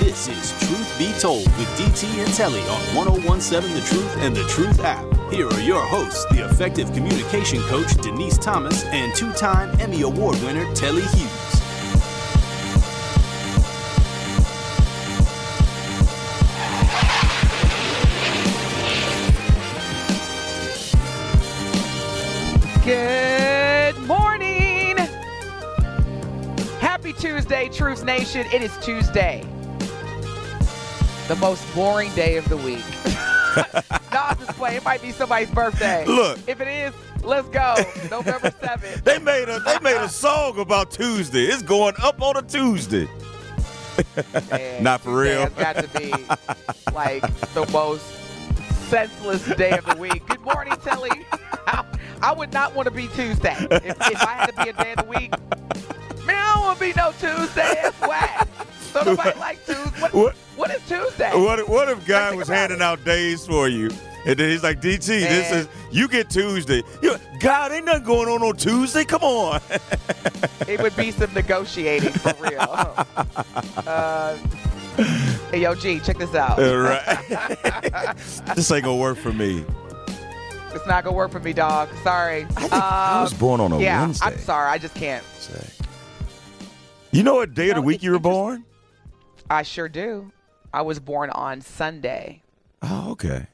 This is Truth Be Told with DT and Telly on 1017 The Truth and The Truth app. Here are your hosts, the effective communication coach Denise Thomas and two time Emmy Award winner Telly Hughes. Good morning. Happy Tuesday, Truth Nation. It is Tuesday. The most boring day of the week. no, I'm just playing. It might be somebody's birthday. Look. If it is, let's go. November 7th. They made a they made a song about Tuesday. It's going up on a Tuesday. Man, Not for real. has got to be like the most senseless day of the week. Good morning, Telly. I would not want to be Tuesday. If, if I had to be a day of the week, man, I don't want to be no Tuesday. That's whack. So nobody like Tuesday. What, What- what is Tuesday? What if- what if Think was handing it. out days for you? And then he's like, DT, this is you get Tuesday. You God, ain't nothing going on on Tuesday. Come on. It would be some negotiating for real. Uh, hey, yo, G, check this out. All right. this ain't gonna work for me. It's not gonna work for me, dog. Sorry. I think I was Um, born on a yeah, Wednesday. I'm sorry. I just can't. You know what day of the week you were born? I sure do. I was born on Sunday, Oh, okay.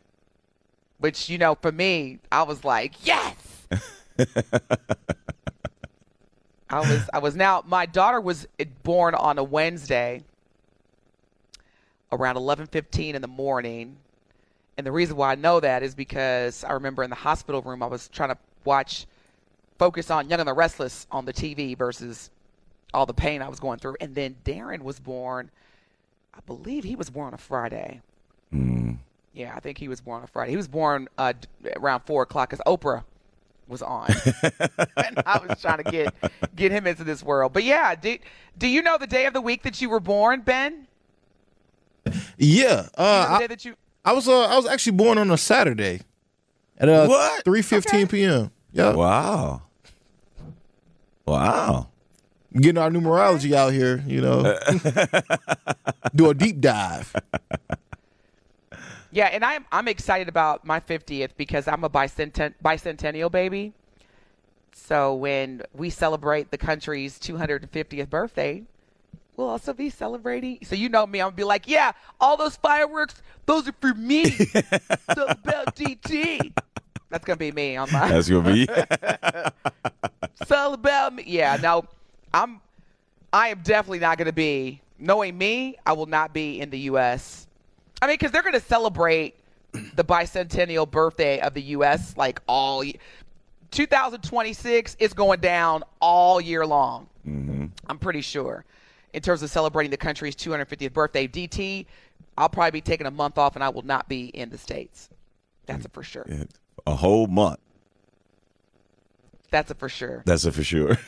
which you know, for me, I was like, yes. I was, I was now. My daughter was born on a Wednesday, around 11:15 in the morning, and the reason why I know that is because I remember in the hospital room I was trying to watch, focus on Young and the Restless on the TV versus all the pain I was going through, and then Darren was born. I believe he was born on a Friday. Mm. Yeah, I think he was born on a Friday. He was born uh, around four o'clock because Oprah was on, and I was trying to get get him into this world. But yeah, do do you know the day of the week that you were born, Ben? Yeah, You know uh, the I, day that you. I was uh, I was actually born on a Saturday at uh, What? three fifteen p.m. Yeah, Wow. Wow. Getting our numerology out here, you know, do a deep dive. Yeah, and I'm I'm excited about my 50th because I'm a bicenten- bicentennial baby. So when we celebrate the country's 250th birthday, we'll also be celebrating. So you know me, I'm gonna be like, yeah, all those fireworks, those are for me. it's all about DT. That's gonna be me on my. That's gonna be It's all about me. Yeah, no, I'm. I am definitely not going to be. Knowing me, I will not be in the U.S. I mean, because they're going to celebrate the bicentennial birthday of the U.S. like all. 2026 is going down all year long. Mm-hmm. I'm pretty sure. In terms of celebrating the country's 250th birthday, DT, I'll probably be taking a month off, and I will not be in the states. That's for sure. a whole month. That's a for sure. That's a for sure.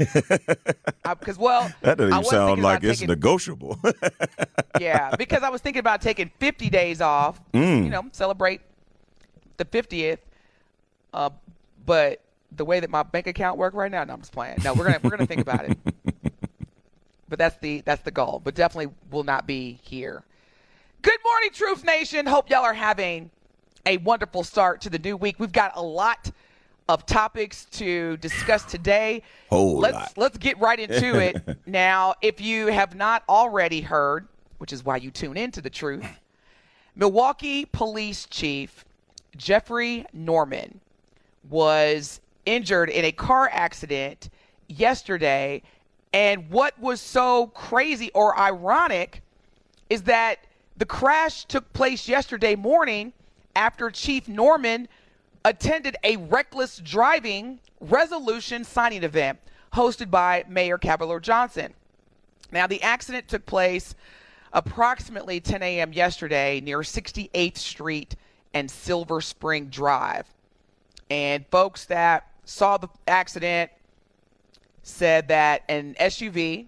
Because well, that doesn't even sound like it's taking- negotiable. yeah, because I was thinking about taking 50 days off, Mm. you know, celebrate the 50th. Uh, but the way that my bank account work right now, no, I'm just playing. No, we're gonna we're gonna think about it. But that's the that's the goal. But definitely will not be here. Good morning, Truth Nation. Hope y'all are having a wonderful start to the new week. We've got a lot of topics to discuss today. Whole let's lot. let's get right into it. now, if you have not already heard, which is why you tune into the truth, Milwaukee Police Chief Jeffrey Norman was injured in a car accident yesterday. And what was so crazy or ironic is that the crash took place yesterday morning after Chief Norman attended a reckless driving resolution signing event hosted by Mayor Cavalier Johnson. Now, the accident took place approximately 10 a.m. yesterday near 68th Street and Silver Spring Drive. And folks that saw the accident said that an SUV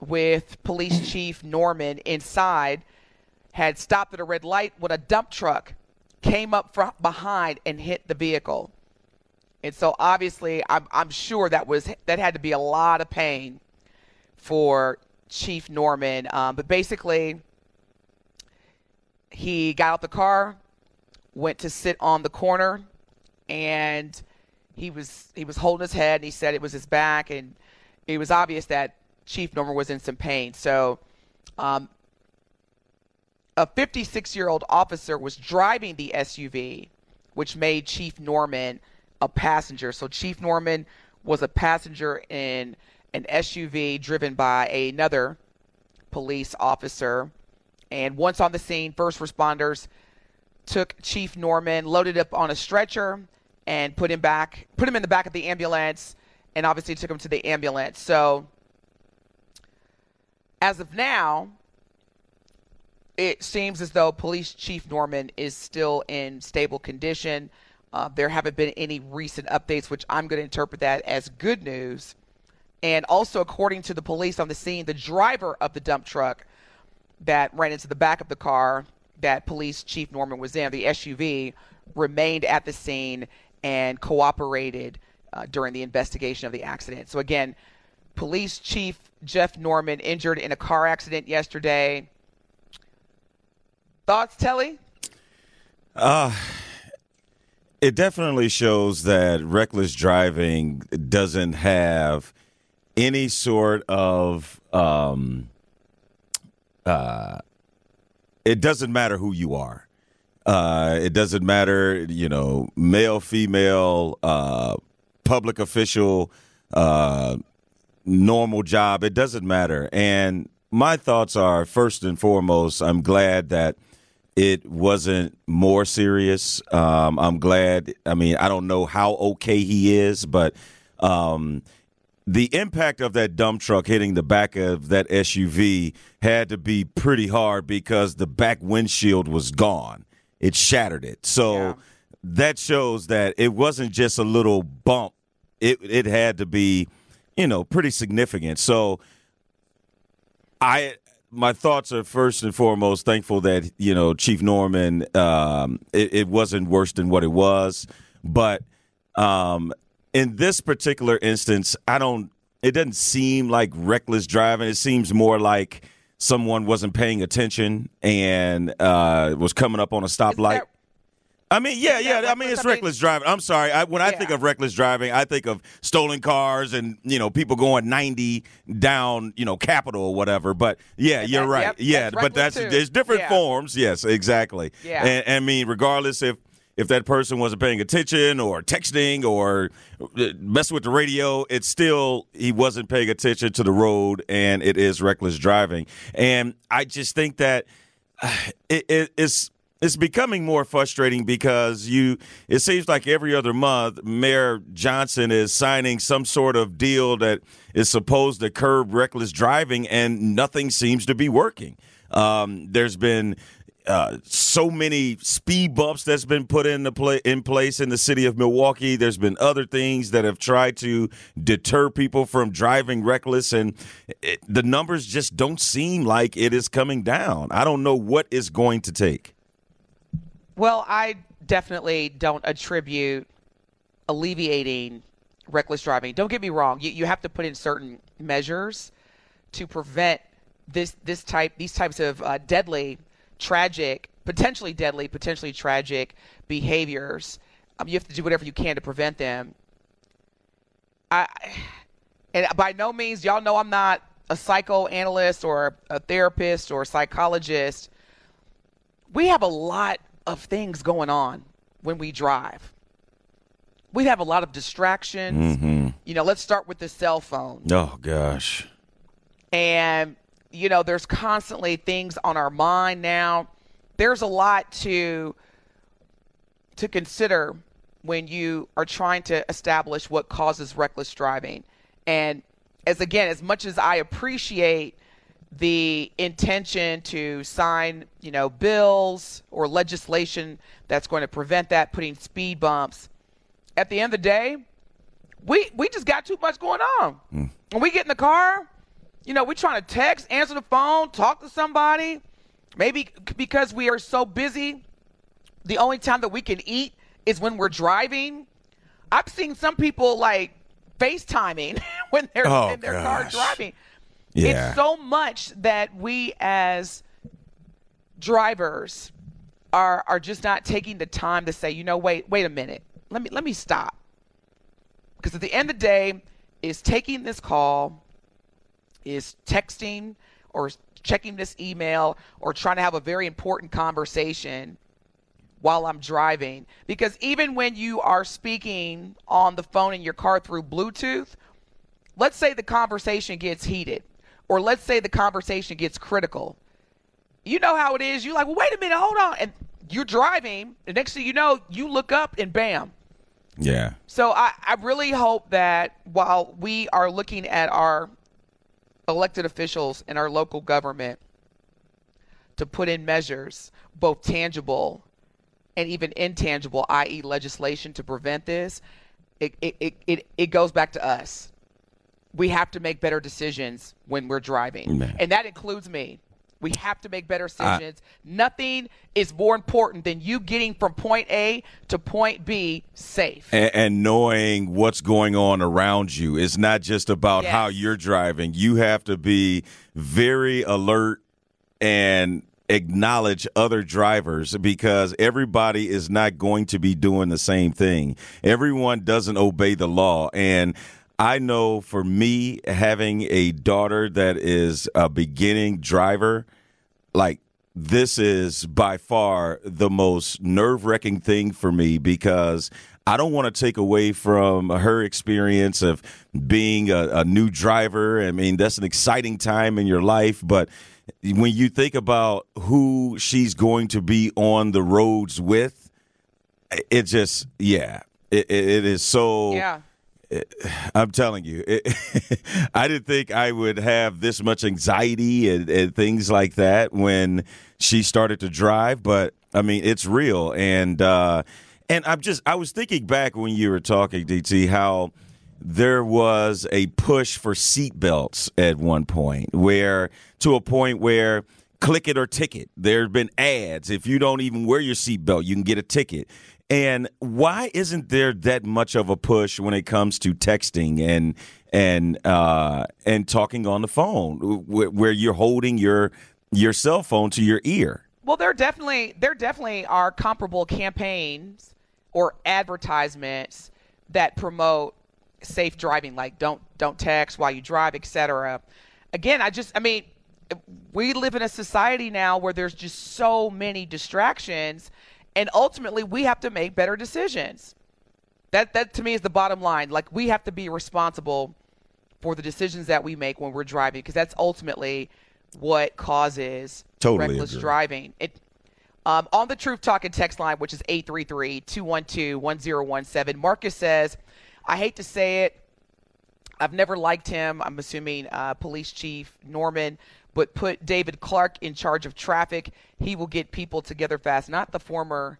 with Police Chief Norman inside had stopped at a red light when a dump truck came up from behind and hit the vehicle. And so obviously I'm I'm sure that was that had to be a lot of pain for Chief Norman. Um, but basically he got out the car, went to sit on the corner, and he was he was holding his head and he said it was his back and it was obvious that Chief Norman was in some pain. So um, a 56 year old officer was driving the SUV, which made Chief Norman a passenger. So Chief Norman was a passenger in an SUV driven by another police officer. And once on the scene, first responders took Chief Norman, loaded up on a stretcher, and put him back, put him in the back of the ambulance, and obviously took him to the ambulance. So as of now, it seems as though Police Chief Norman is still in stable condition. Uh, there haven't been any recent updates, which I'm going to interpret that as good news. And also, according to the police on the scene, the driver of the dump truck that ran into the back of the car that Police Chief Norman was in, the SUV, remained at the scene and cooperated uh, during the investigation of the accident. So, again, Police Chief Jeff Norman injured in a car accident yesterday. Thoughts, Telly? Uh, it definitely shows that reckless driving doesn't have any sort of um, uh, it doesn't matter who you are. Uh, it doesn't matter, you know, male, female, uh, public official, uh, normal job. It doesn't matter. And my thoughts are first and foremost, I'm glad that it wasn't more serious. Um, I'm glad. I mean, I don't know how okay he is, but um, the impact of that dump truck hitting the back of that SUV had to be pretty hard because the back windshield was gone. It shattered it. So Yeah. that shows that it wasn't just a little bump. It it had to be, you know, pretty significant. So I my thoughts are first and foremost thankful that you know Chief Norman um, it, it wasn't worse than what it was, but um, in this particular instance, I don't. It doesn't seem like reckless driving. It seems more like someone wasn't paying attention and uh, was coming up on a stoplight. I mean, yeah, yeah. I mean, it's reckless? I mean- reckless driving. I'm sorry. I, when I think of reckless driving, I think of stolen cars and you know people going 90 down, you know, Capitol or whatever. But yeah, you're that- right. yep, yeah, that's but that's too. there's different Yeah. forms. Yes, exactly. Yeah. And, I mean, regardless if if that person wasn't paying attention or texting or uh, messing with the radio, it's still he wasn't paying attention to the road, and it is reckless driving. And I just think that it, it, it's it's becoming more frustrating because you it seems like every other month mayor johnson is signing some sort of deal that is supposed to curb reckless driving and nothing seems to be working um, there's been uh, so many speed bumps that's been put in the pla- in place in the city of Milwaukee. There's been other things that have tried to deter people from driving reckless, and it, the numbers just don't seem like it is coming down. I don't know what it's going to take. Well, I definitely don't attribute alleviating reckless driving. Don't get me wrong. You, you have to put in certain measures to prevent this this type these types of uh, deadly, tragic, potentially deadly, potentially tragic behaviors. Um, you have to do whatever you can to prevent them. I and by no means, y'all know I'm not a psychoanalyst or a therapist or a psychologist we have a lot of things going on when we drive. we have a lot of distractions. Mm-hmm. You know, let's start with the cell phone. Oh gosh. and you know there's constantly things on our mind now there's a lot to to consider when you are trying to establish what causes reckless driving and as again as much as i appreciate the intention to sign you know bills or legislation that's going to prevent that putting speed bumps at the end of the day we we just got too much going on. Hmm. When we get in the car, you know, we're trying to text, answer the phone, talk to somebody. Maybe because we are so busy, the only time that we can eat is when we're driving. I've seen some people like FaceTiming when they're Oh, in their car driving. Yeah. It's so much that we as drivers are are just not taking the time to say, you know, wait, wait a minute. Let me let me stop. Because at the end of the day, is taking this call, is texting or checking this email or trying to have a very important conversation while I'm driving. Because even when you are speaking on the phone in your car through Bluetooth, let's say the conversation gets heated, or let's say the conversation gets critical. You know how it is. You're like, well, wait a minute, hold on. And you're driving. The next thing you know, you look up and bam, Yeah. so I, I really hope that while we are looking at our elected officials and our local government to put in measures, both tangible and even intangible, i.e., legislation to prevent this, it, it, it, it, it goes back to us. We have to make better decisions when we're driving. Man. And that includes me. We have to make better decisions. Nothing is more important than you getting from point A to point B safe. and, and knowing what's going on around you. It's not just about Yes. how you're driving. You have to be very alert and acknowledge other drivers because everybody is not going to be doing the same thing. Everyone doesn't obey the law. And I know for me, having a daughter that is a beginning driver, like this is by far the most nerve wracking thing for me because I don't want to take away from her experience of being a, a new driver. I mean, that's an exciting time in your life, but when you think about who she's going to be on the roads with, it just, yeah, it, it, is so. Yeah. I'm telling you, it, I didn't think I would have this much anxiety and, and things like that when she started to drive. But I mean, it's real, and uh, and I'm just I was thinking back when you were talking, DT, how there was a push for seatbelts at one point, where to a point where click it or ticket. There have been ads. If you don't even wear your seatbelt, you can get a ticket. And why isn't there that much of a push when it comes to texting and and uh, and talking on the phone, where, you're holding your your cell phone to your ear? Well, there definitely there definitely are comparable campaigns or advertisements that promote safe driving, like don't don't text while you drive, etc. Again, I just I mean, we live in a society now where there's just so many distractions, and ultimately we have to make better decisions. That that to me is the bottom line. Like we have to be responsible for the decisions that we make when we're driving, because that's ultimately what causes Totally reckless agree. driving. It um, on the Truth Talking text line, which is 833-212-1017, Marcus says, I hate to say it, I've never liked him. I'm assuming uh, Police Chief Norman, but put David Clarke in charge of traffic. He will get people together fast. Not the former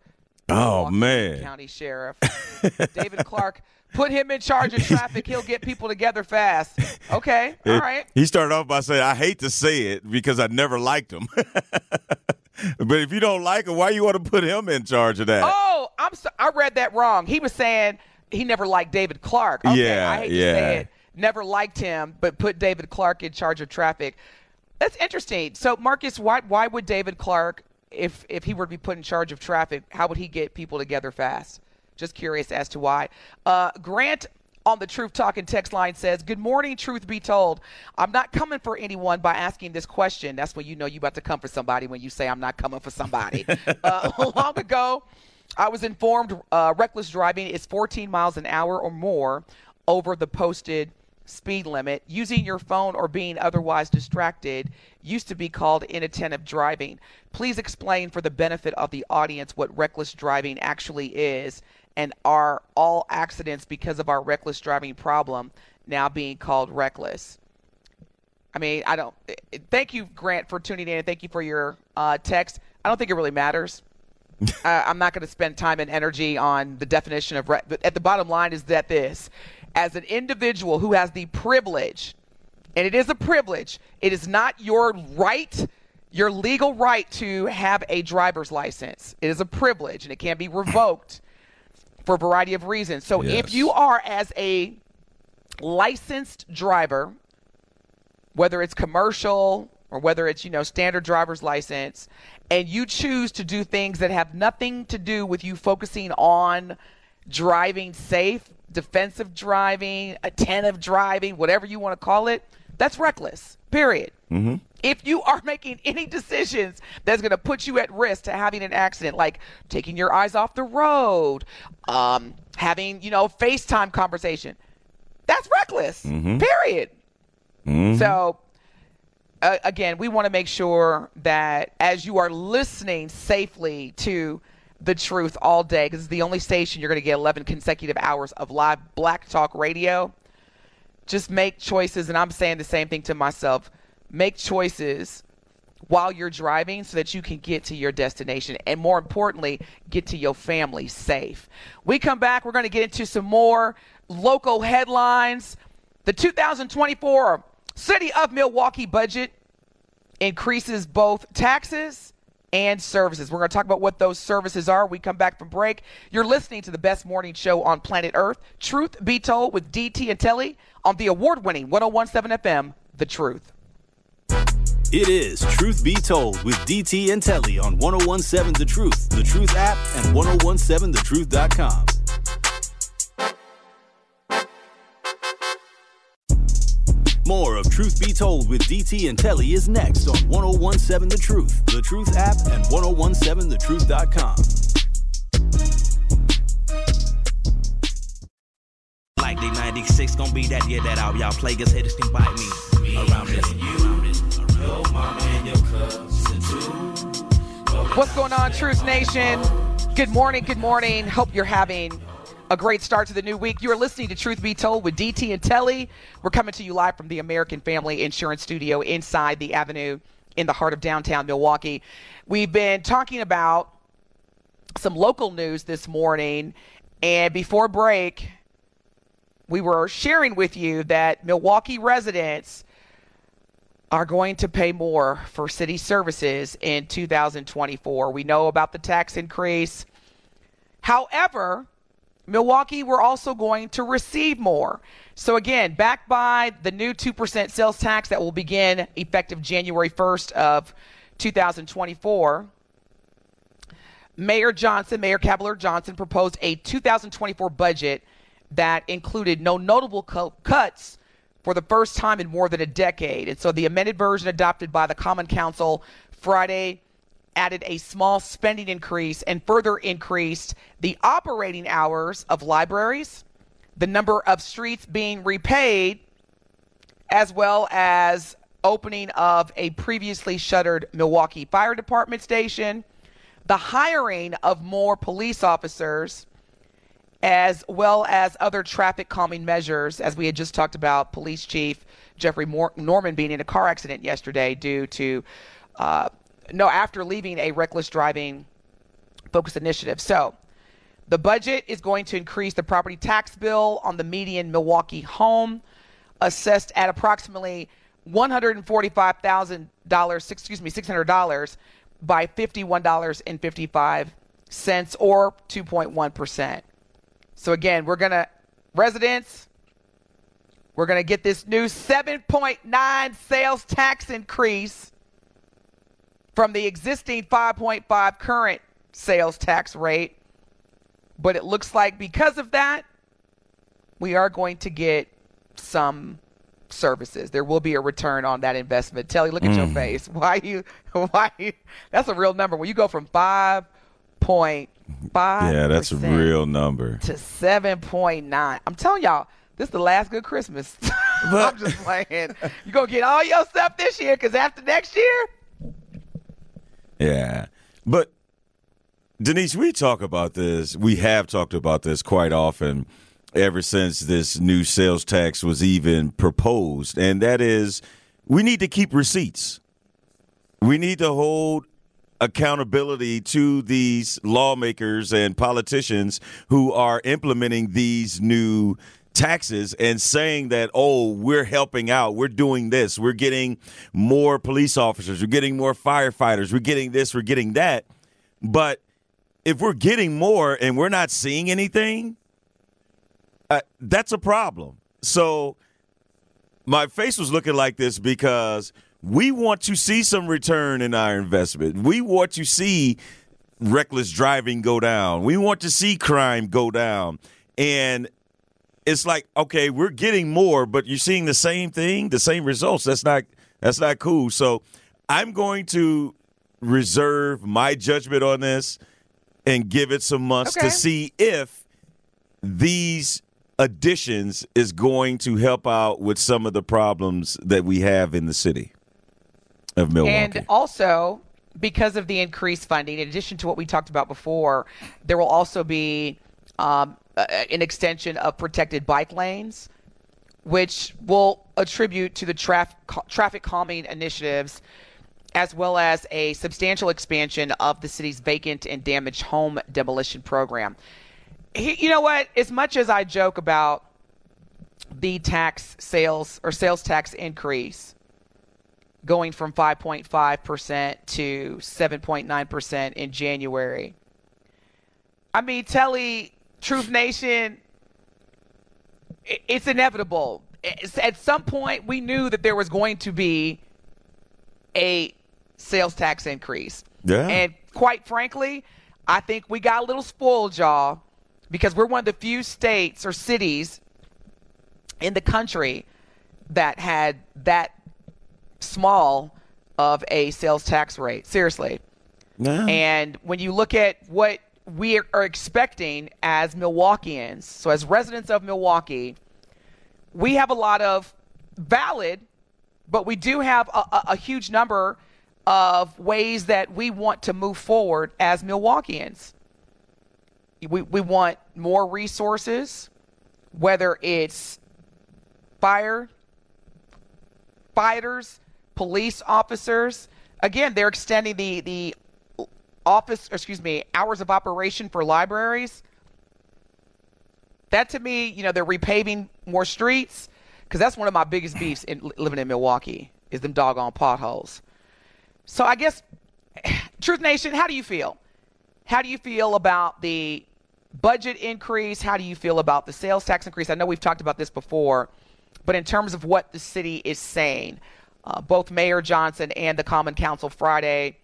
Oh Milwaukee man, County Sheriff David Clarke. Put him in charge of traffic. He'll get people together fast. Okay, all right. He started off by saying, "I hate to say it because I never liked him." but if you don't like him, why you want to put him in charge of that? Oh, I'm so, I read that wrong. He was saying he never liked David Clarke. Okay, Yeah, I hate yeah. to say it. Never liked him, but put David Clarke in charge of traffic. That's interesting. So, Marcus, why why would David Clarke, if if he were to be put in charge of traffic, how would he get people together fast? Just curious as to why. Uh, Grant on the Truth Talking text line says, Good morning, truth be told. I'm not coming for anyone by asking this question. That's when you know you about to come for somebody when you say, I'm not coming for somebody. uh, long ago, I was informed uh, reckless driving is 14 miles an hour or more over the posted speed limit. Using your phone or being otherwise distracted used to be called inattentive driving. Please explain for the benefit of the audience what reckless driving actually is and are all accidents because of our reckless driving problem now being called reckless? I mean, I don't. Thank you, Grant, for tuning in, and thank you for your uh, text. I don't think it really matters. uh, I'm not going to spend time and energy on the definition of. Re- at the bottom line is that this, as an individual who has the privilege, and it is a privilege, it is not your right, your legal right to have a driver's license. It is a privilege, and it can be revoked for a variety of reasons. So Yes. if you are as a licensed driver, whether it's commercial or whether it's you know standard driver's license and you choose to do things that have nothing to do with you focusing on driving safe defensive driving attentive driving whatever you want to call it that's reckless period. If you are making any decisions that's going to put you at risk to having an accident like taking your eyes off the road um, having you know facetime conversation that's reckless period. So, uh, again, we want to make sure that as you are listening safely to the truth all day, because it's the only station you're going to get 11 consecutive hours of live black talk radio, just make choices. And I'm saying the same thing to myself. Make choices while you're driving so that you can get to your destination and more importantly get to your family safe. We come back we're going to get into some more local headlines. The 2024 city of milwaukee budget increases both taxes and services. We're going to talk about what those services are. We come back from break. You're listening to the best morning show on planet Earth, Truth Be Told with DT and Telly on the award-winning 1017 FM, The Truth. It is Truth Be Told with DT and Telly on 1017 The Truth, The Truth app, and 1017thetruth.com. More of Truth Be Told with DT and Telly is next on 1017 The Truth, The Truth app, and 1017thetruth.com. Like the 96 gonna be that year that all y'all players haters can bite me. Around this, around your mama and your cousin too. What's going on, Truth Nation? Good morning, good morning. Hope you're having a great start to the new week. You are listening to Truth Be Told with DT and Telly. We're coming to you live from the American Family Insurance Studio inside the Avenue in the heart of downtown Milwaukee. We've been talking about some local news this morning, and before break, we were sharing with you that Milwaukee residents are going to pay more for city services in 2024. We know about the tax increase. However, Milwaukee, we're also going to receive more. So, again, backed by the new 2% sales tax that will begin effective January 1st of 2024, Mayor Johnson, Mayor Cavalier Johnson, proposed a 2024 budget that included no notable cu- cuts for the first time in more than a decade. And so the amended version adopted by the Common Council Friday added a small spending increase and further increased the operating hours of libraries, the number of streets being repaid, as well as opening of a previously shuttered Milwaukee Fire Department station, the hiring of more police officers, as well as other traffic calming measures, as we had just talked about. Police Chief Jeffrey Mor- Norman being in a car accident yesterday due to, uh, no, after leaving a reckless driving focus initiative. So, the budget is going to increase the property tax bill on the median Milwaukee home, assessed at approximately $145,000, excuse me, $600 by $51.55 or 2.1%. So again, we're going to residents we're going to get this new 7.9 sales tax increase from the existing 5.5 current sales tax rate. But it looks like because of that, we are going to get some services. There will be a return on that investment. Telly, look at your mm. face. Why you why you that's a real number. When you go from 5 point Five. Yeah, that's a real number. To seven point nine. I'm telling y'all, this is the last good Christmas. I'm just playing. You're gonna get all your stuff this year, cause after next year. Yeah, but Denise, we talk about this. We have talked about this quite often ever since this new sales tax was even proposed, and that is we need to keep receipts. We need to hold accountability to these lawmakers and politicians who are implementing these new taxes and saying that oh we're helping out we're doing this we're getting more police officers we're getting more firefighters we're getting this we're getting that but if we're getting more and we're not seeing anything uh, that's a problem so my face was looking like this because we want to see some return in our investment. We want to see reckless driving go down. We want to see crime go down. And it's like, okay, we're getting more, but you're seeing the same thing, the same results. That's not that's not cool. So I'm going to reserve my judgment on this and give it some months Okay. to see if these additions is going to help out with some of the problems that we have in the city of Milwaukee. And also, because of the increased funding, in addition to what we talked about before, there will also be um, a- an extension of protected bike lanes, which will attribute to the traf- traffic calming initiatives, as well as a substantial expansion of the city's vacant and damaged home demolition program. He- You know what? As much as I joke about the tax sales or sales tax increase, going from 5.5% to 7.9% in January. I mean, Telly, Truth Nation, it's inevitable. It's- at some point, we knew that there was going to be a sales tax increase. Yeah. And quite frankly, I think we got a little spoiled, y'all, because we're one of the few states or cities in the country that had that small of a sales tax rate. Seriously. Yeah. And when you look at what we are expecting as Milwaukeeans, so as residents of Milwaukee, we have a lot of valid, but we do have a, a, a huge number of ways that we want to move forward as Milwaukeeans. We, we want more resources, whether it's fire, fighters, police officers. Again, they're extending the the office, excuse me, hours of operation for libraries. That to me, you know, they're repaving more streets because that's one of my biggest beefs in living in Milwaukee is them doggone potholes. So I guess, Truth Nation, how do you feel? How do you feel about the budget increase? How do you feel about the sales tax increase? I know we've talked about this before, but in terms of what the city is saying, uh, both Mayor Johnson and the Common Council Friday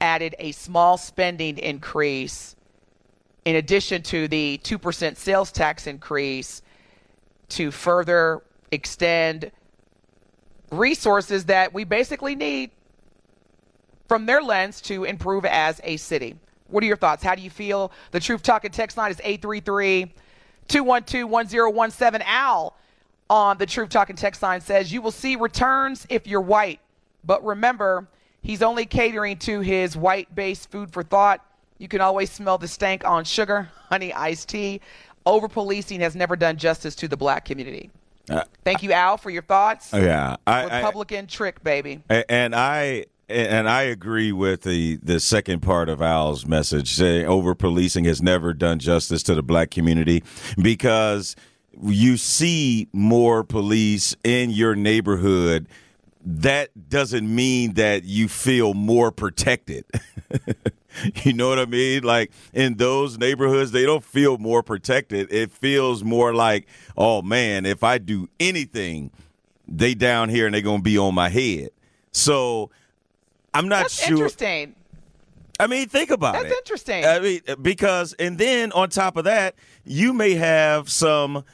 added a small spending increase in addition to the 2% sales tax increase to further extend resources that we basically need from their lens to improve as a city. What are your thoughts? How do you feel? The Truth Talking text line is 833 212 1017. Al on the Truth Talking text line says, You will see returns if you're white. But remember, he's only catering to his white based food for thought. You can always smell the stank on sugar, honey, iced tea. Over policing has never done justice to the black community. Uh, Thank you, Al, for your thoughts. yeah, I, I, Republican trick, baby. And I and I agree with the the second part of Al's message. Saying over policing has never done justice to the black community because you see more police in your neighborhood. That doesn't mean that you feel more protected. you know what I mean? Like in those neighborhoods, they don't feel more protected. It feels more like, oh man, if I do anything, they down here and they're gonna be on my head. So I'm not That's sure. interesting. I mean, think about it. That's interesting. I mean, because and then on top of that, you may have some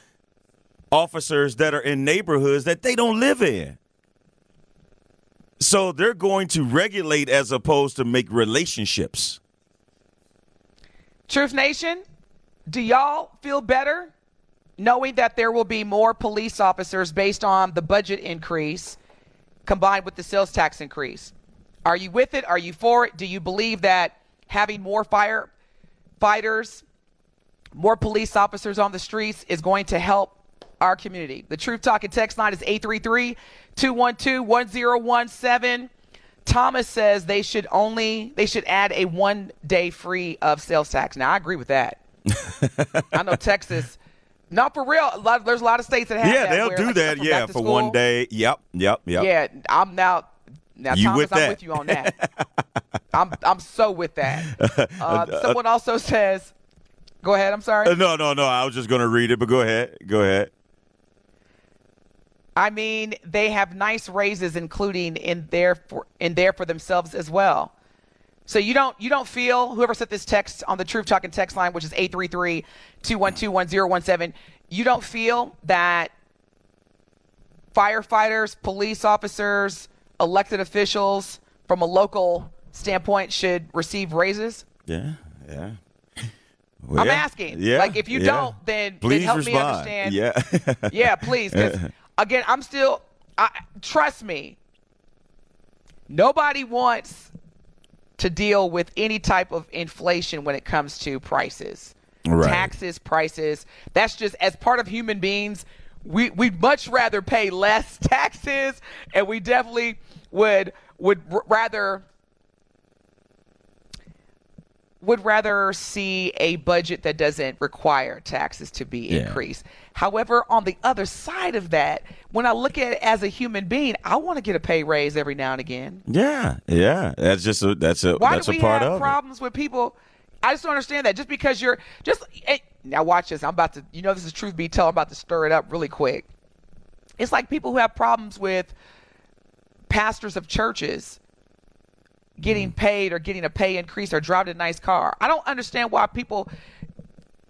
officers that are in neighborhoods that they don't live in. So they're going to regulate as opposed to make relationships. Truth Nation, do y'all feel better knowing that there will be more police officers based on the budget increase combined with the sales tax increase? Are you with it? Are you for it? Do you believe that having more firefighters, more police officers on the streets is going to help our community? The Truth Talking text line is 833 212 1017. Thomas says they should only they should add a one day free of sales tax. Now I agree with that. I know Texas, not for real. A lot, there's a lot of states that have yeah, that they'll where, do like, that. Yeah, for school. one day. Yep, yep, yep. Yeah, I'm now. Now, You Thomas, with I'm that? with you on that. I'm I'm so with that. Uh, someone also says, "Go ahead." I'm sorry. Uh, no, no, no. I was just going to read it, but go ahead. Go ahead. I mean, they have nice raises, including in there for in there for themselves as well. So you don't you don't feel whoever sent this text on the Truth Talking text line, which is 833-212-1017, you don't feel that firefighters, police officers, elected officials from a local standpoint should receive raises? Yeah, yeah. Well, I'm yeah, asking. Yeah, Like, if you yeah. don't, then- then please help me respond. understand. Yeah, Yeah, please. again, I'm still. I, trust me. Nobody wants to deal with any type of inflation when it comes to prices, Right. taxes, prices. That's just as part of human beings. We we'd much rather pay less taxes, and we definitely would would r- rather would rather see a budget that doesn't require taxes to be Yeah. increased. However, on the other side of that, when I look at it as a human being, I want to get a pay raise every now and again. yeah, yeah. That's just a that's a Why that's do a we part have of problems with people? I just don't understand that. Just because you're just now, watch this. I'm about to. You know, this is truth be told. I'm about to stir it up really quick. It's like people who have problems with pastors of churches getting paid or getting a pay increase or driving a nice car. I don't understand why people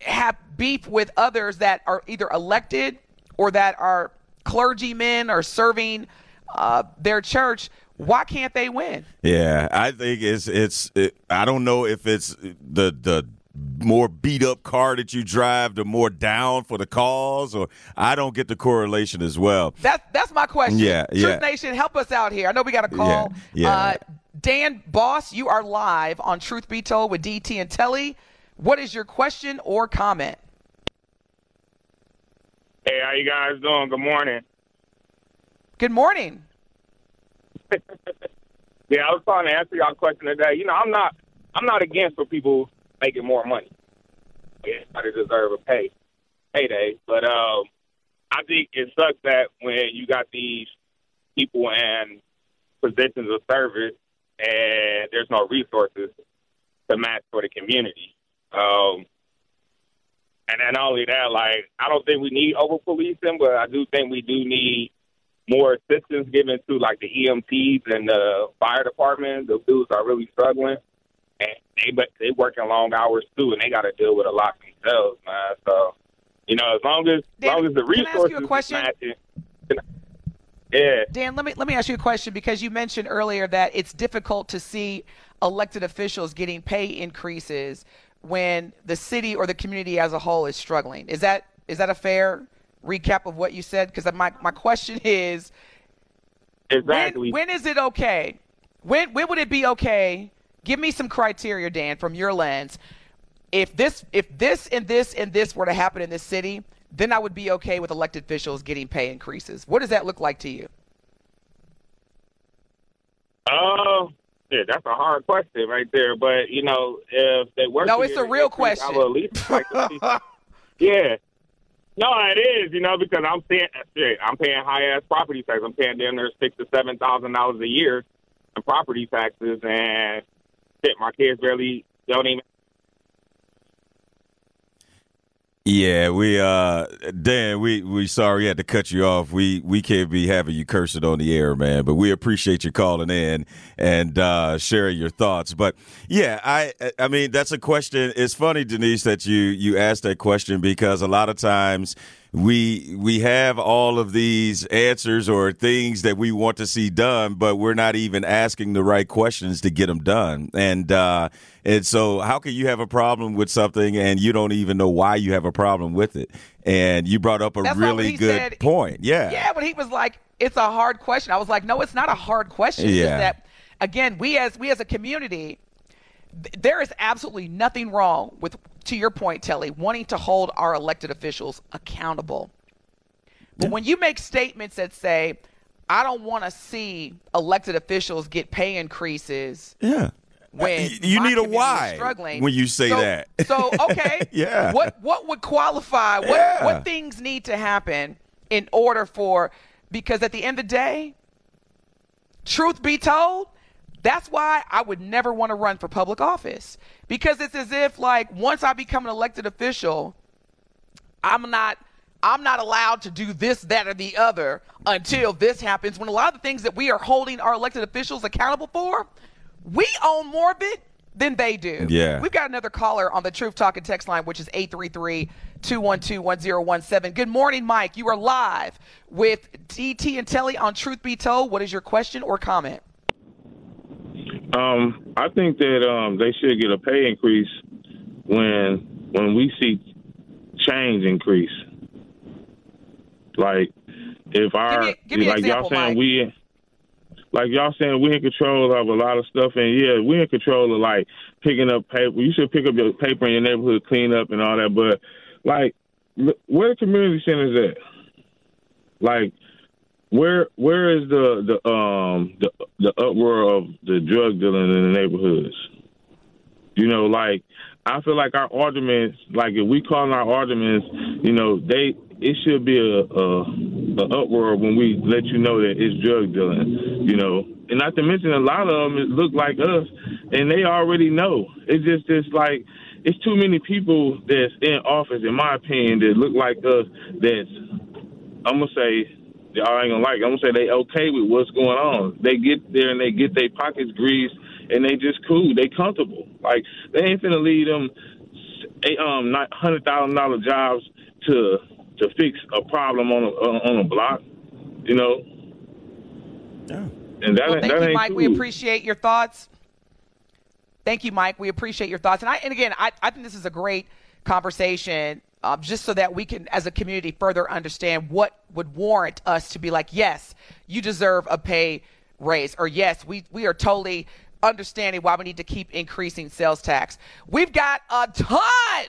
have beef with others that are either elected or that are clergymen or serving uh, their church. Why can't they win? Yeah, I think it's it's. It, I don't know if it's the the more beat up car that you drive, the more down for the cause, or I don't get the correlation as well. That's that's my question. Yeah, Truth yeah. Nation, help us out here. I know we got a call. Yeah, yeah. Uh, Dan Boss, you are live on Truth Be Told with DT and Telly. What is your question or comment? Hey, how you guys doing? Good morning. Good morning. Yeah, I was trying to answer y'all question today. You know, I'm not I'm not against for people making more money. Yeah, they deserve a pay payday. But um I think it sucks that when you got these people in positions of service and there's no resources to match for the community. Um and then not only that, like I don't think we need over policing, but I do think we do need more assistance given to like the EMTs and the fire department. The dudes are really struggling, and they but they working long hours too, and they got to deal with a lot themselves, man. So you know, as long as long as the can I ask you a resources question? matching, yeah, Dan, let me let me ask you a question because you mentioned earlier that it's difficult to see elected officials getting pay increases when the city or the community as a whole is struggling. Is that is that a fair recap of what you said? Because my my question is, exactly. when, when is it okay? When when would it be okay? Give me some criteria, Dan, from your lens. If this if this and this and this were to happen in this city, then I would be okay with elected officials getting pay increases. What does that look like to you? Um, oh, yeah, that's a hard question right there. But you know, if they work, No, it's a real increase, I question. would at least like to see- yeah. No, it is, you know, because I'm paying, I'm paying high ass property tax. I'm paying down there six to seven thousand dollars a year in property taxes, and shit, my kids barely don't even. Yeah, we uh Dan, we we sorry we had to cut you off. We we can't be having you cursing on the air, man. But we appreciate you calling in and uh sharing your thoughts. But yeah, I I mean that's a question. It's funny, Denise, that you you asked that question because a lot of times we we have all of these answers or things that we want to see done, but we're not even asking the right questions to get them done. And uh, and so, how can you have a problem with something and you don't even know why you have a problem with it? And you brought up a That's really good said- point. Yeah. Yeah, but he was like, "It's a hard question." I was like, "No, it's not a hard question. Yeah. that again, we as we as a community, th- there is absolutely nothing wrong with, to your point, Telly, wanting to hold our elected officials accountable. But when you make statements that say, "I don't want to see elected officials get pay increases," Yeah. when Uh, you need a why struggling. when you say So- that. So okay, Yeah. What what would qualify? What Yeah. what things need to happen in order for? Because at the end of the day, truth be told, that's why I would never want to run for public office because it's as if like once I become an elected official, I'm not I'm not allowed to do this, that, or the other until this happens. When a lot of the things that we are holding our elected officials accountable for, we own more of it than they do. Yeah. We've got another caller on the Truth Talking text line, which is 833-212-1017. Good morning, Mike. You are live with DT and Telly on Truth Be Told. What is your question or comment? Um, I think that um, they should get a pay increase when when we see change increase. Like if our me- give me an like example, y'all saying Mike. we like y'all saying we in control of a lot of stuff and yeah, we in control of like picking up paper. You should pick up your paper in your neighborhood, clean up and all that, but like where the community centers at? Like where where is the the um the the uproar of the drug dealing in the neighborhoods? You know, like I feel like our arguments, like if we call our arguments, you know, they it should be a, a a uproar when we let you know that it's drug dealing. You know, and not to mention a lot of them look like us, and they already know. It's just it's like it's too many people that's in office, in my opinion, that look like us. That's I'm gonna say y'all ain't gonna like. It. I'm gonna say they okay with what's going on. They get there and they get their pockets greased and they just cool. They comfortable. Like they ain't finna leave them eight, um hundred thousand dollar jobs to to fix a problem on a on a block. You know. And that Well, thank that you, ain't Mike. cool. We appreciate your thoughts. Thank you, Mike. We appreciate your thoughts. And I and again, I, I think this is a great conversation, um, just so that we can, as a community, further understand what would warrant us to be like, yes, you deserve a pay raise, or yes, we we are totally understanding why we need to keep increasing sales tax. We've got a ton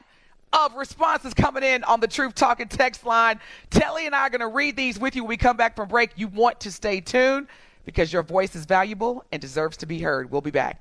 of responses coming in on the Truth Talking text line. Telly and I are going to read these with you when we come back from break. You want to stay tuned because your voice is valuable and deserves to be heard. We'll be back.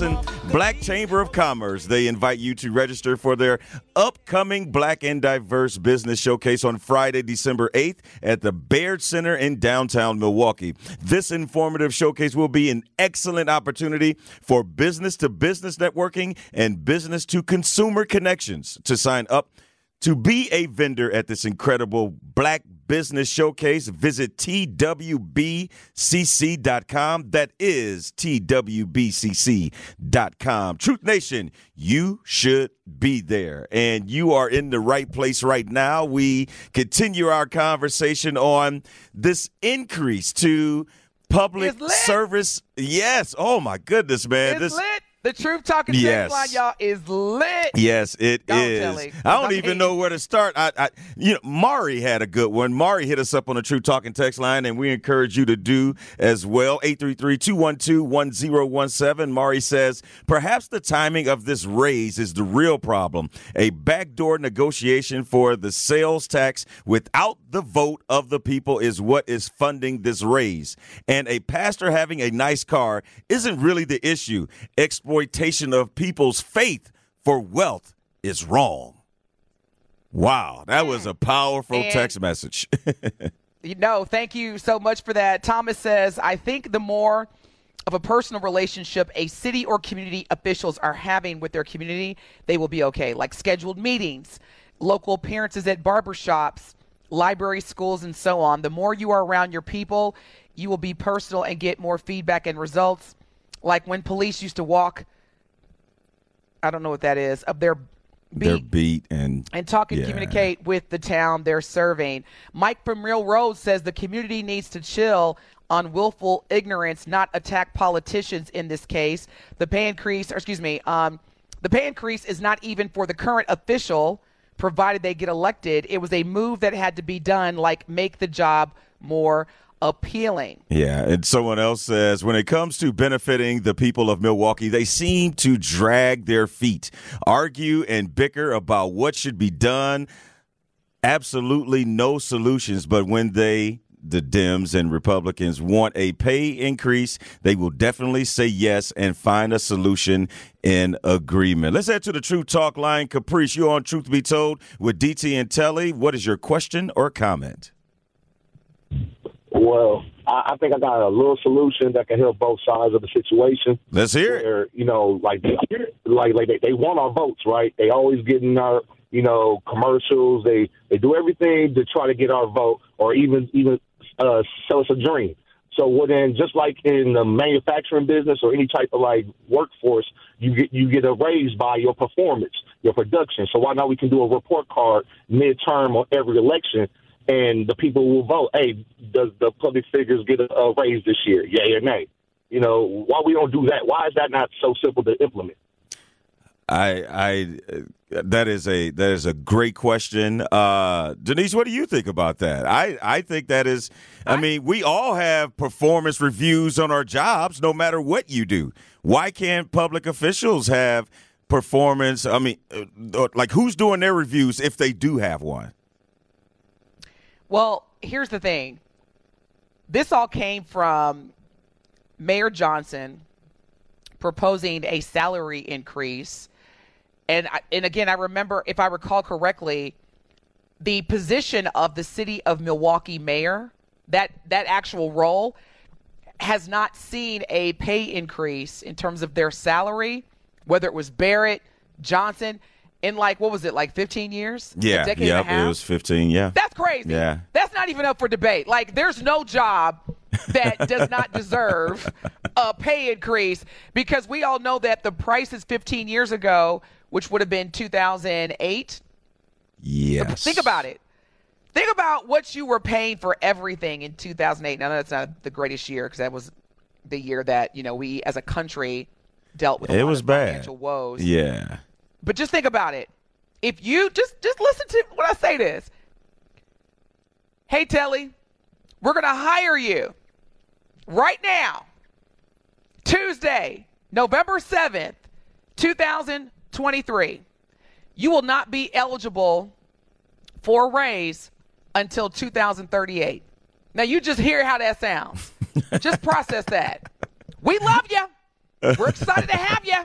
Wisconsin Black Chamber of Commerce. They invite you to register for their upcoming Black and Diverse Business Showcase on Friday, December 8th at the Baird Center in downtown Milwaukee. This informative showcase will be an excellent opportunity for business to business networking and business to consumer connections. To sign up, to be a vendor at this incredible Black Business Showcase, visit twbcc.com. That is twbcc.com. Truth Nation, you should be there. And you are in the right place right now. We continue our conversation on this increase to public service. Yes. Oh, my goodness, man. It's this lit. The Truth Talking Yes. text line, y'all, is lit. Yes, it on, is. Kelly. I don't I'm even know where to start. I, I, you know, Mari had a good one. Mari hit us up on the True Talking text line, and we encourage you to do as well. 833-212-1017. Mari says, perhaps the timing of this raise is the real problem. A backdoor negotiation for the sales tax without the vote of the people is what is funding this raise. And a pastor having a nice car isn't really the issue. Exploitation of people's faith for wealth is wrong. Wow, that was a powerful And- text message. you No, thank you so much for that. Thomas says, I think the more of a personal relationship a city or community officials are having with their community, they will be okay. Like scheduled meetings, local appearances at barbershops, library schools, and so on. The more you are around your people, you will be personal and get more feedback and results. Like when police used to walk, I don't know what that is, up their beat Their beat and and talk and Yeah. communicate with the town they're serving. Mike from Real Road says the community needs to chill on willful ignorance, not attack politicians in this case. The pay increase, or excuse me, um, the pay increase is not even for the current official, provided they get elected. It was a move that had to be done, like make the job more appealing. Yeah, and someone else says when it comes to benefiting the people of Milwaukee, they seem to drag their feet, argue and bicker about what should be done. Absolutely no solutions, but when they the Dems and Republicans want a pay increase, they will definitely say yes and find a solution in agreement. Let's head to the True Talk line. Caprice, you're on Truth Be Told with DT and Telly. What is your question or comment? Well, I, I think I got a little solution that can help both sides of the situation. Let's hear it. Where you know, like, they, like, like they, they want our votes, right? They always getting our, you know, commercials. They they do everything to try to get our vote, or even even uh, sell us a dream. So, well, then, just like in the manufacturing business or any type of like workforce, you get you get a raise by your performance, your production. So, why not we can do a report card midterm on every election, and the people will vote. Hey, does the public figures get a, a raise this year? Yay or nay? You know, why we don't do that? Why is that not so simple to implement? I, I, that is a that is a great question, uh, Denise. What do you think about that? I, I think that is. I mean, we all have performance reviews on our jobs, no matter what you do. Why can't public officials have performance? I mean, uh, like who's doing their reviews if they do have one? Well, here's the thing. This all came from Mayor Johnson proposing a salary increase. And I, and again, I remember if I recall correctly, the position of the city of Milwaukee mayor, that that actual role has not seen a pay increase in terms of their salary, whether it was Barrett, Johnson, in like what was it, like 15 years? Yeah, decade yep, and a half? it was fifteen. Yeah, That's crazy. Yeah. That's not even up for debate. Like, there's no job that does not deserve a pay increase because we all know that the prices 15 years ago, which would have been 2008, yes. think about it. Think about what you were paying for everything in 2008. Now, that's not the greatest year because that was the year that, you know, we as a country dealt with a It lot was of bad. financial woes. Yeah, But just think about it. If you just just listen to when I say this. Hey Telly, we're gonna hire you right now. Tuesday, November 7th, 2023. You will not be eligible for a raise until 2038. Now you just hear how that sounds. just process that. We love you. We're excited to have you.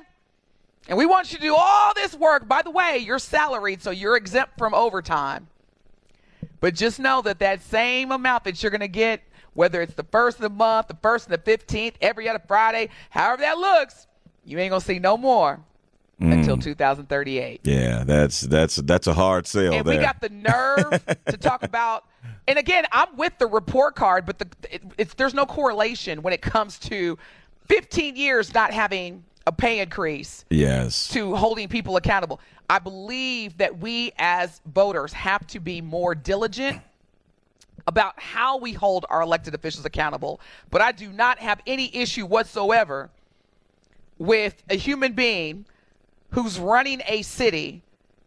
And we want you to do all this work. By the way, you're salaried, so you're exempt from overtime. But just know that that same amount that you're going to get, whether it's the first of the month, the first and the 15th, every other Friday, however that looks, you ain't going to see no more mm. until 2038. yeah. That's that's that's a hard sell And there. we got the nerve to talk about. And again, I'm with the report card, but the, it, it's there's no correlation when it comes to 15 years not having a pay increase yes. to holding people accountable. I believe that we as voters have to be more diligent about how we hold our elected officials accountable. But I do not have any issue whatsoever with a human being who's running a city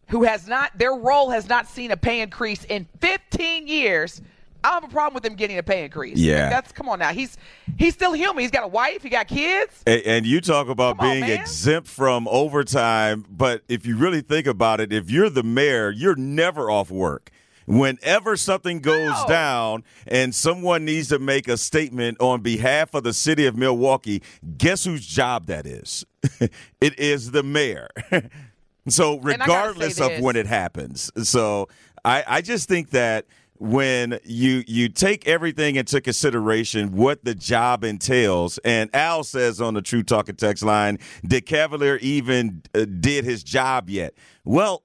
who has not their role has not seen a pay increase in 15 years. I don't have a problem with him getting a pay increase. Yeah. that's come on now. He's he's still human. He's got a wife. He got kids. And, and you talk about Come being man. exempt from overtime, but if you really think about it, if you're the mayor, you're never off work. Whenever something goes No. down and someone needs to make a statement on behalf of the city of Milwaukee, guess whose job that is? it is the mayor. so, I gotta say regardless of when it happens, so I, I just think that when you you take everything into consideration what the job entails and al says on the true talking text line did cavalier even uh, did his job yet well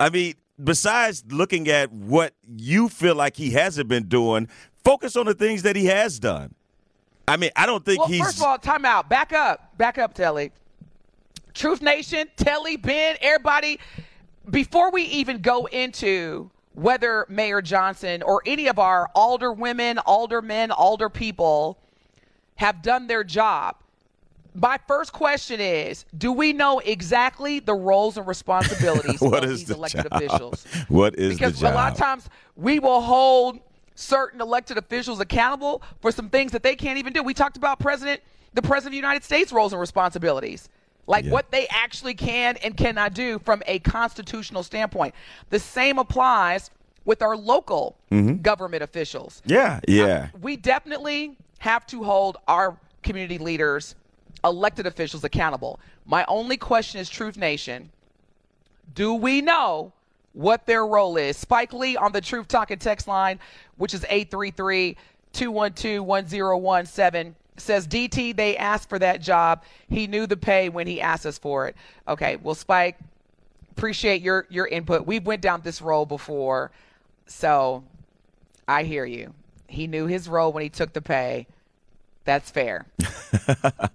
i mean besides looking at what you feel like he hasn't been doing focus on the things that he has done i mean i don't think Well, he's first of all, time out. Back up. Back up, Telly. Truth Nation, Telly, Ben, everybody. Before we even go into whether Mayor Johnson or any of our alder women, aldermen, alder people have done their job, my first question is do we know exactly the roles and responsibilities what of is these the elected job? officials? what is because the job a lot of times we will hold certain elected officials accountable for some things that they can't even do. We talked about president, the president of the United States roles and responsibilities. Like Yeah. what they actually can and cannot do from a constitutional standpoint. The same applies with our local mm-hmm. government officials. yeah yeah We definitely have to hold our community leaders, elected officials accountable. My only question is Truth Nation, do we know what their role is? Spike Lee on the Truth Talking text line, which is 833 212 1017, says DT, they asked for that job. He knew the pay when he asked us for it. Okay, well, Spike, appreciate your, your input. We've went down this road before, so I hear you. He knew his role when he took the pay. That's fair.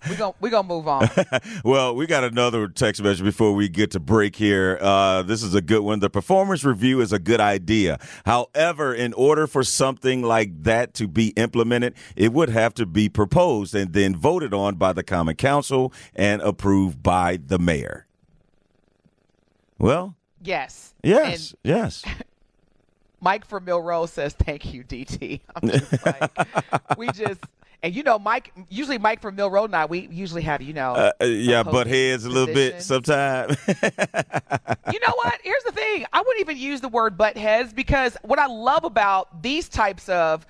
we're going we gonna move on. Well, we got another text message before we get to break here. Uh, this is a good one. The performance review is a good idea. However, in order for something like that to be implemented, it would have to be proposed and then voted on by the Common Council and approved by the mayor. Well, Yes. yes, And yes. Mike from Milrose says, "Thank you, DT." I'm just like, we just and you know, Mike. Usually, Mike from Mill Road and I, we usually have you know. Uh, uh, yeah, butt heads a little bit sometimes. you know what? Here's the thing. I wouldn't even use the word butt heads because what I love about these types of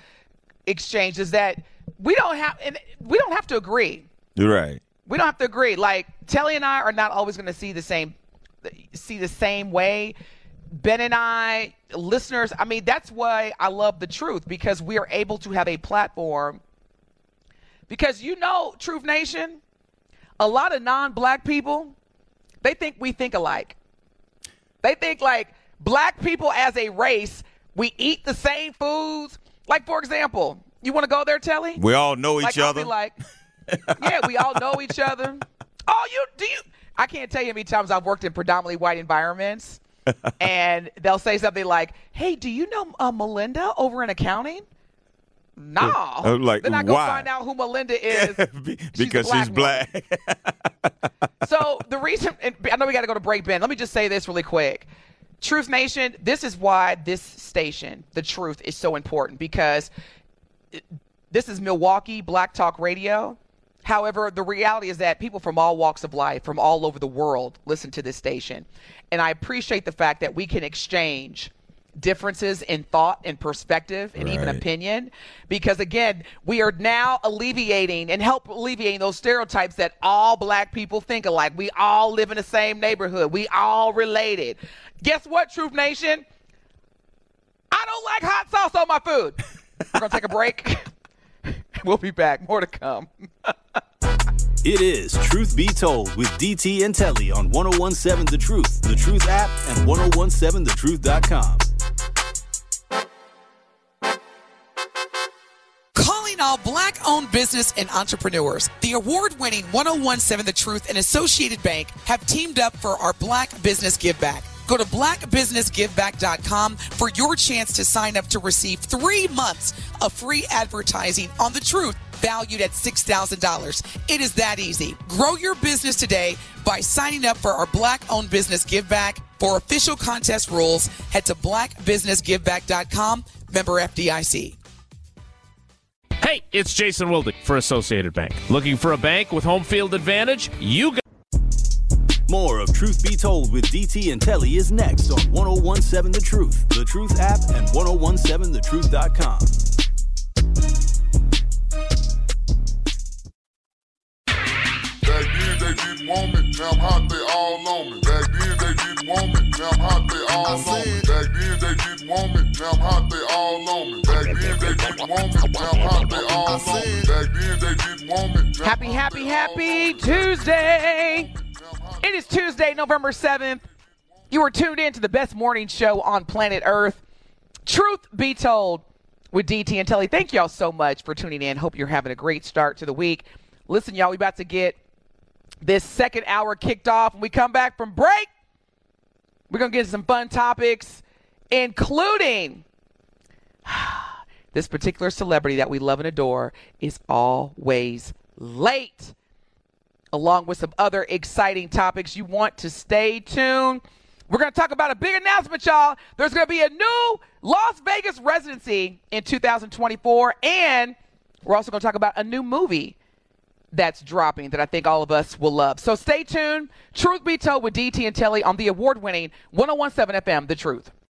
exchanges is that we don't have and we don't have to agree. You're right. We don't have to agree. Like Telly and I are not always going to see the same see the same way. Ben and I, listeners, I mean, that's why I love the truth because we are able to have a platform. Because you know, Truth Nation, a lot of non-black people, they think we think alike. They think like black people as a race, we eat the same foods. Like for example, you want to go there, Telly? We all know each like, other. like, yeah, we all know each other. Oh, you do you? I can't tell you how many times I've worked in predominantly white environments, and they'll say something like, "Hey, do you know uh, Melinda over in accounting?" No. I'm like, then I go why? find out who Melinda is. Be- She's because she's black black. so the reason, and I know we got to go to break, Ben. Let me just say this really quick. Truth Nation, this is why this station, The Truth, is so important because it- this is Milwaukee Black Talk Radio. However, the reality is that people from all walks of life, from all over the world, listen to this station. And I appreciate the fact that we can exchange differences in thought and perspective and even opinion. Because again we are now alleviating and help alleviating those stereotypes that all black people think alike. We all live in the same neighborhood. We all related. Guess what truth nation? I don't like hot sauce on my food. We're gonna take a break. We'll be back. More to come. It is Truth Be Told with DT and Telly on 1017 The Truth, The Truth app, and 1017thetruth.com. all black owned business and entrepreneurs. The award winning 1017 The Truth and Associated Bank have teamed up for our Black Business Give Back. Go to blackbusinessgiveback.com for your chance to sign up to receive three months of free advertising on the truth valued at $6,000. It is that easy. Grow your business today by signing up for our Black owned business give back. For official contest rules, head to blackbusinessgiveback.com, member FDIC. Hey, it's Jason Wilde for Associated Bank. Looking for a bank with home field advantage? You got More of Truth Be Told with DT and Telly is next on 1017 The Truth, The Truth app, and 1017thetruth.com. Happy, happy, happy Tuesday. It is Tuesday, November 7th. You are tuned in to the best morning show on planet Earth. Truth be told with DT and Telly. Thank y'all so much for tuning in. Hope you're having a great start to the week. Listen, y'all, we about to get this second hour kicked off. When we come back from break, we're going to get some fun topics, including this particular celebrity that we love and adore is always late along with some other exciting topics. You want to stay tuned. We're going to talk about a big announcement, y'all. There's going to be a new Las Vegas residency in 2024, and we're also going to talk about a new movie that's dropping that I think all of us will love. So stay tuned. Truth Be Told with DT and Telly on the award winning 1017 FM, The Truth.